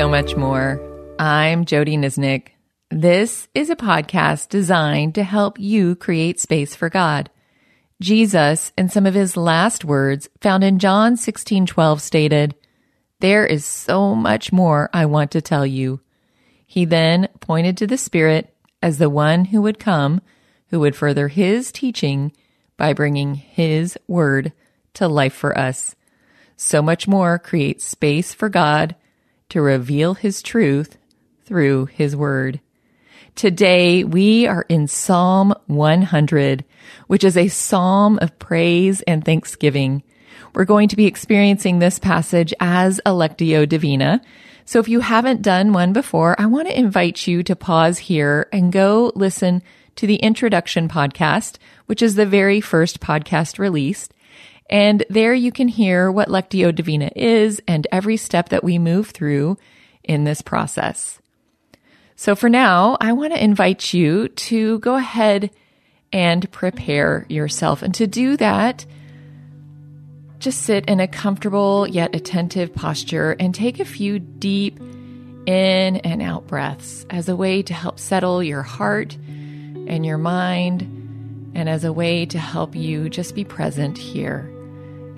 so much more. I'm Jody Nisnik. This is a podcast designed to help you create space for God. Jesus, in some of his last words found in John 16:12 stated, "There is so much more I want to tell you." He then pointed to the Spirit as the one who would come, who would further his teaching by bringing his word to life for us. So much more creates space for God to reveal his truth through his word. Today we are in Psalm 100, which is a psalm of praise and thanksgiving. We're going to be experiencing this passage as a Lectio Divina. So if you haven't done one before, I want to invite you to pause here and go listen to the introduction podcast, which is the very first podcast released. And there you can hear what Lectio Divina is and every step that we move through in this process. So for now, I want to invite you to go ahead and prepare yourself. And to do that, just sit in a comfortable yet attentive posture and take a few deep in and out breaths as a way to help settle your heart and your mind and as a way to help you just be present here.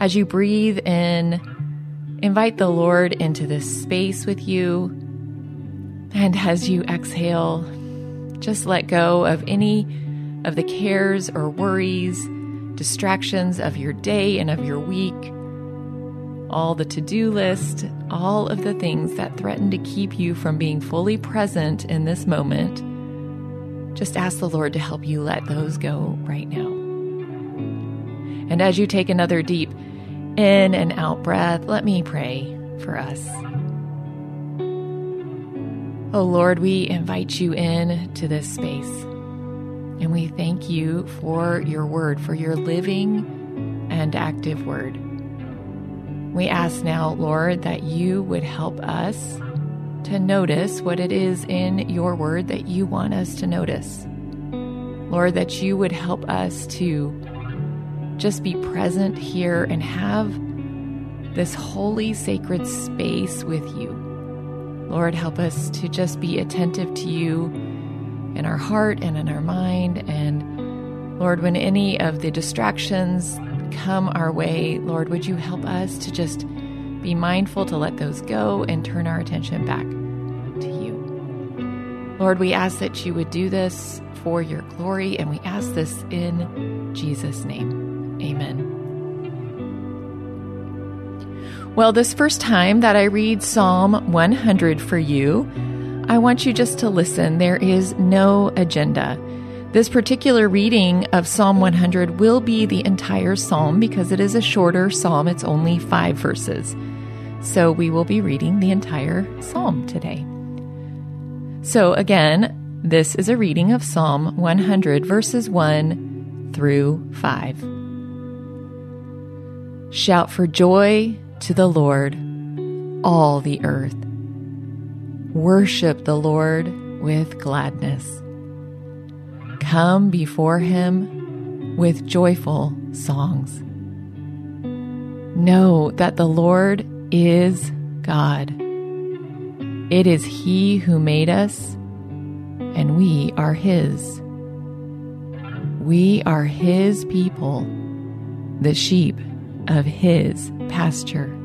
As you breathe in, invite the Lord into this space with you. And as you exhale, just let go of any of the cares or worries, distractions of your day and of your week, all the to do list, all of the things that threaten to keep you from being fully present in this moment. Just ask the Lord to help you let those go right now. And as you take another deep in and out breath, let me pray for us. Oh Lord, we invite you in to this space. And we thank you for your word, for your living and active word. We ask now, Lord, that you would help us to notice what it is in your word that you want us to notice. Lord, that you would help us to just be present here and have this holy, sacred space with you. Lord, help us to just be attentive to you in our heart and in our mind. And Lord, when any of the distractions come our way, Lord, would you help us to just be mindful to let those go and turn our attention back to you. Lord, we ask that you would do this for your glory, and we ask this in Jesus' name. Amen. Well, this first time that I read Psalm 100 for you, I want you just to listen. There is no agenda. This particular reading of Psalm 100 will be the entire psalm because it is a shorter psalm. It's only five verses. So we will be reading the entire psalm today. So again, this is a reading of Psalm 100, verses 1 through 5. Shout for joy to the Lord, all the earth. Worship the Lord with gladness. Come before him with joyful songs. Know that the Lord is God. It is He who made us, and we are His. We are His people, the sheep of his pasture.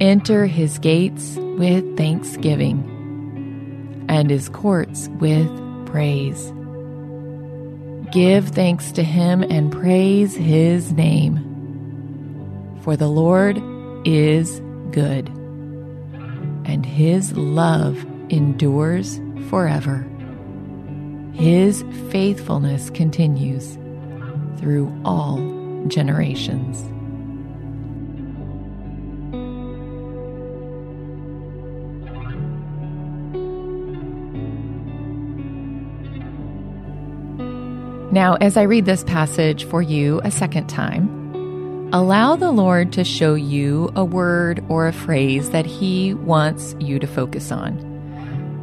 Enter his gates with thanksgiving and his courts with praise. Give thanks to him and praise his name. For the Lord is good, and his love endures forever. His faithfulness continues through all generations. Now, as I read this passage for you a second time, allow the Lord to show you a word or a phrase that He wants you to focus on.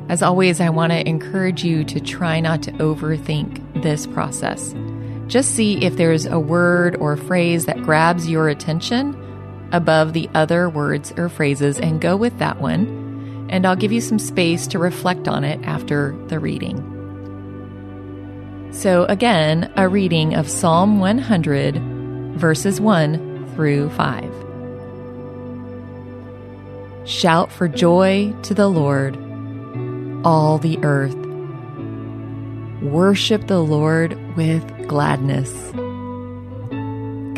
As always, I want to encourage you to try not to overthink this process. Just see if there's a word or phrase that grabs your attention above the other words or phrases and go with that one, and I'll give you some space to reflect on it after the reading. So, again, a reading of Psalm 100, verses 1 through 5. Shout for joy to the Lord, all the earth. Worship the Lord with gladness.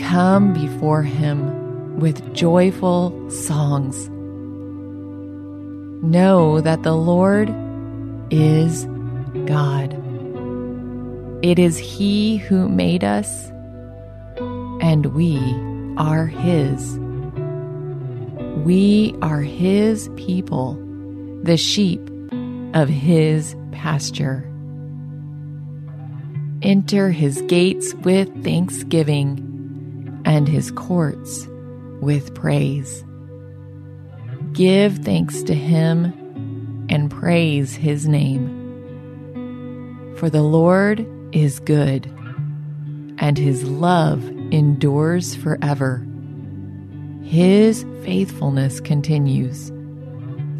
Come before him with joyful songs. Know that the Lord is God. It is He who made us, and we are His. We are His people, the sheep of His pasture. Enter His gates with thanksgiving and His courts with praise. Give thanks to Him and praise His name. For the Lord is good, and His love endures forever. His faithfulness continues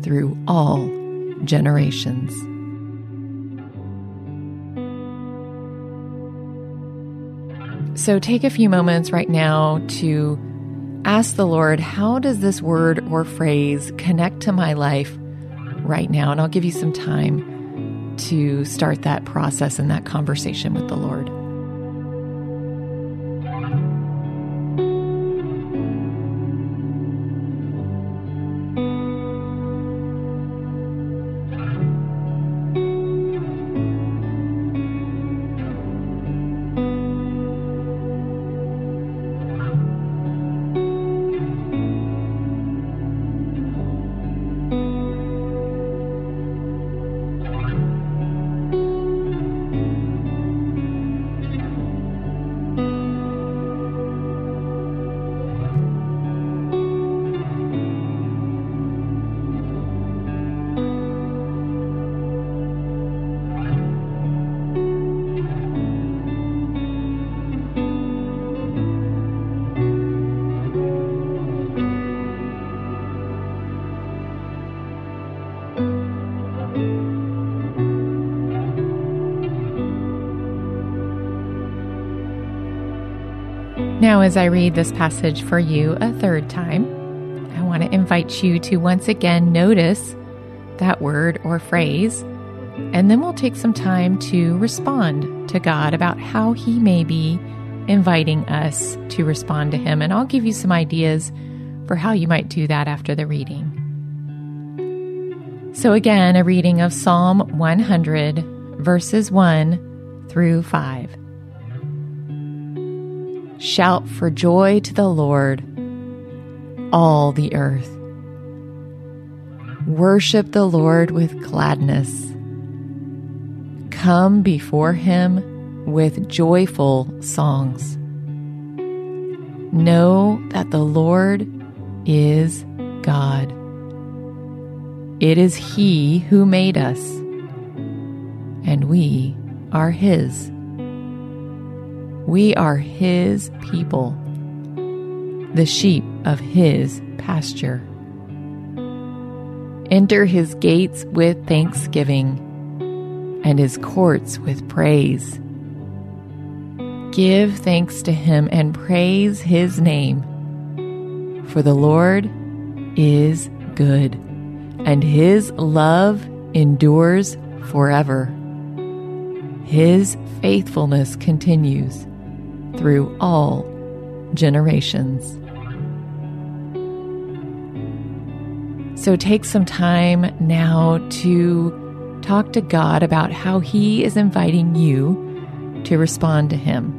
through all generations. So take a few moments right now to ask the Lord, how does this word or phrase connect to my life right now? And I'll give you some time to start that process and that conversation with the Lord. Now, as I read this passage for you a third time, I want to invite you to once again notice that word or phrase, and then we'll take some time to respond to God about how He may be inviting us to respond to Him. And I'll give you some ideas for how you might do that after the reading. So, again, a reading of Psalm 100, verses 1 through 5. Shout for joy to the Lord, all the earth. Worship the Lord with gladness. Come before him with joyful songs. Know that the Lord is God. It is He who made us, and we are His. We are His people, the sheep of His pasture. Enter His gates with thanksgiving and His courts with praise. Give thanks to Him and praise His name, for the Lord is good, and His love endures forever. His faithfulness continues through all generations. So take some time now to talk to God about how He is inviting you to respond to Him.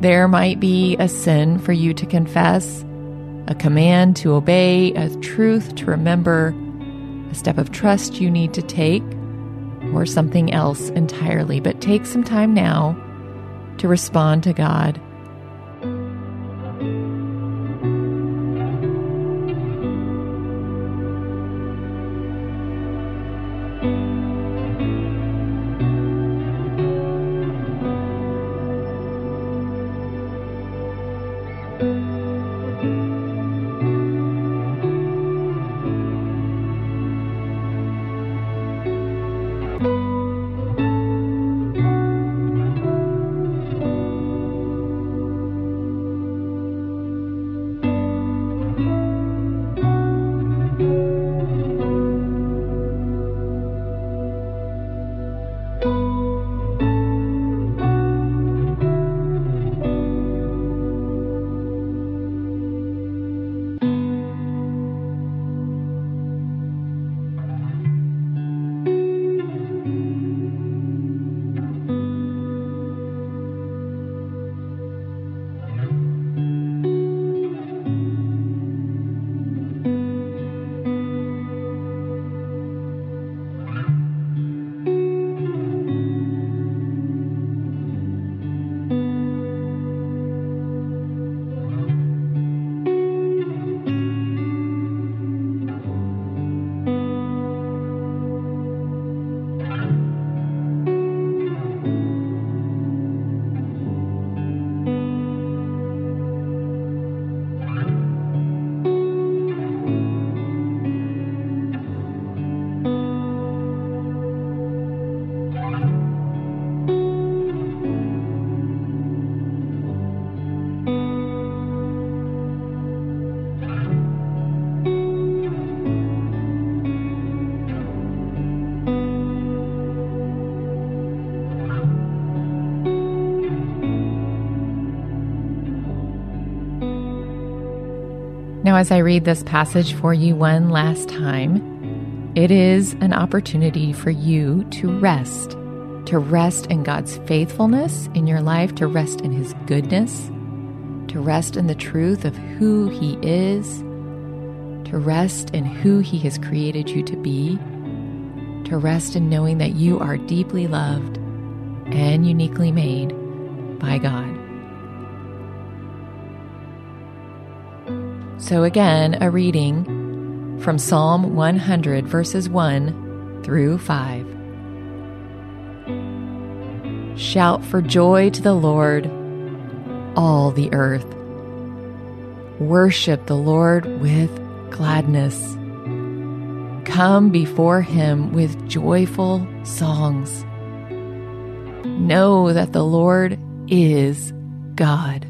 There might be a sin for you to confess, a command to obey, a truth to remember, a step of trust you need to take, or something else entirely. But take some time now to respond to God. As I read this passage for you one last time, it is an opportunity for you to rest, to rest in God's faithfulness in your life, to rest in His goodness, to rest in the truth of who He is, to rest in who He has created you to be, to rest in knowing that you are deeply loved and uniquely made by God. So, again, a reading from Psalm 100, verses 1 through 5. Shout for joy to the Lord, all the earth. Worship the Lord with gladness. Come before him with joyful songs. Know that the Lord is God.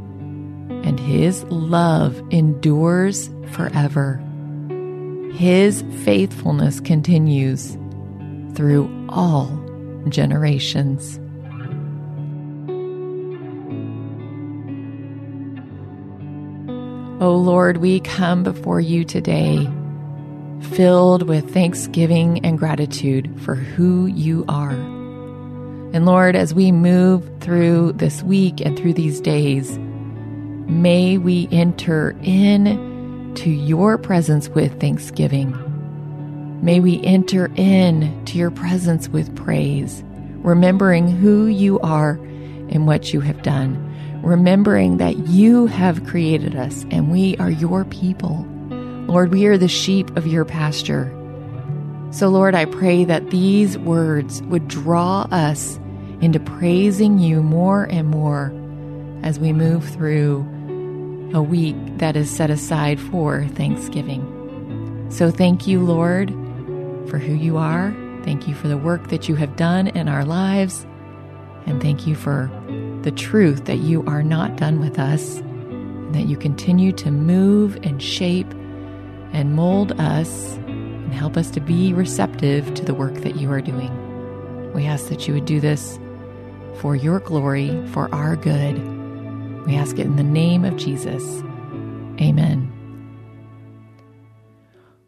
and his love endures forever. His faithfulness continues through all generations. O Lord, we come before you today filled with thanksgiving and gratitude for who you are. And Lord, as we move through this week and through these days, May we enter in to your presence with thanksgiving. May we enter in to your presence with praise, remembering who you are and what you have done, remembering that you have created us and we are your people. Lord, we are the sheep of your pasture. So, Lord, I pray that these words would draw us into praising you more and more as we move through a week that is set aside for Thanksgiving. So thank you, Lord, for who you are. Thank you for the work that you have done in our lives. And thank you for the truth that you are not done with us and that you continue to move and shape and mold us and help us to be receptive to the work that you are doing. We ask that you would do this for your glory, for our good we ask it in the name of Jesus. Amen.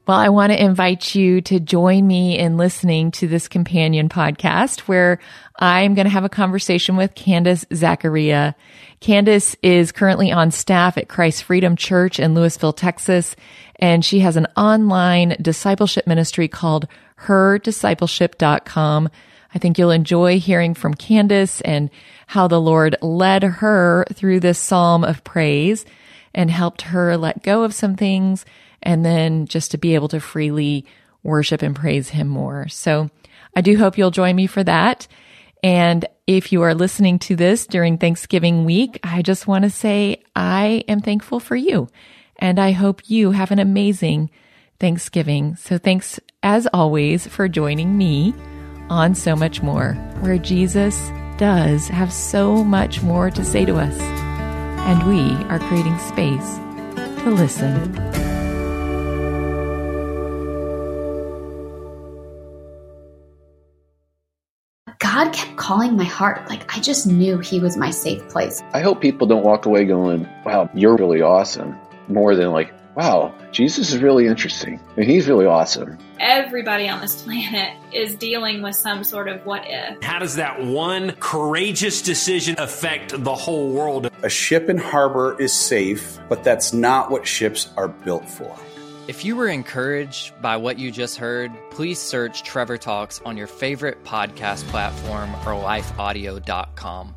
Well, I want to invite you to join me in listening to this companion podcast where I'm going to have a conversation with Candace Zacharia. Candace is currently on staff at Christ Freedom Church in Lewisville, Texas, and she has an online discipleship ministry called herdiscipleship.com. I think you'll enjoy hearing from Candace and how the Lord led her through this psalm of praise and helped her let go of some things and then just to be able to freely worship and praise Him more. So I do hope you'll join me for that. And if you are listening to this during Thanksgiving week, I just want to say I am thankful for you. And I hope you have an amazing Thanksgiving. So thanks as always for joining me on So Much More, where Jesus does have so much more to say to us, and we are creating space to listen. God kept calling my heart. Like I just knew He was my safe place. I hope people don't walk away going, wow, you're really awesome, more than like, wow, Jesus is really interesting and he's really awesome. Everybody on this planet is dealing with some sort of what if. How does that one courageous decision affect the whole world? A ship in harbor is safe, but that's not what ships are built for. If you were encouraged by what you just heard, please search Trevor Talks on your favorite podcast platform or lifeaudio.com.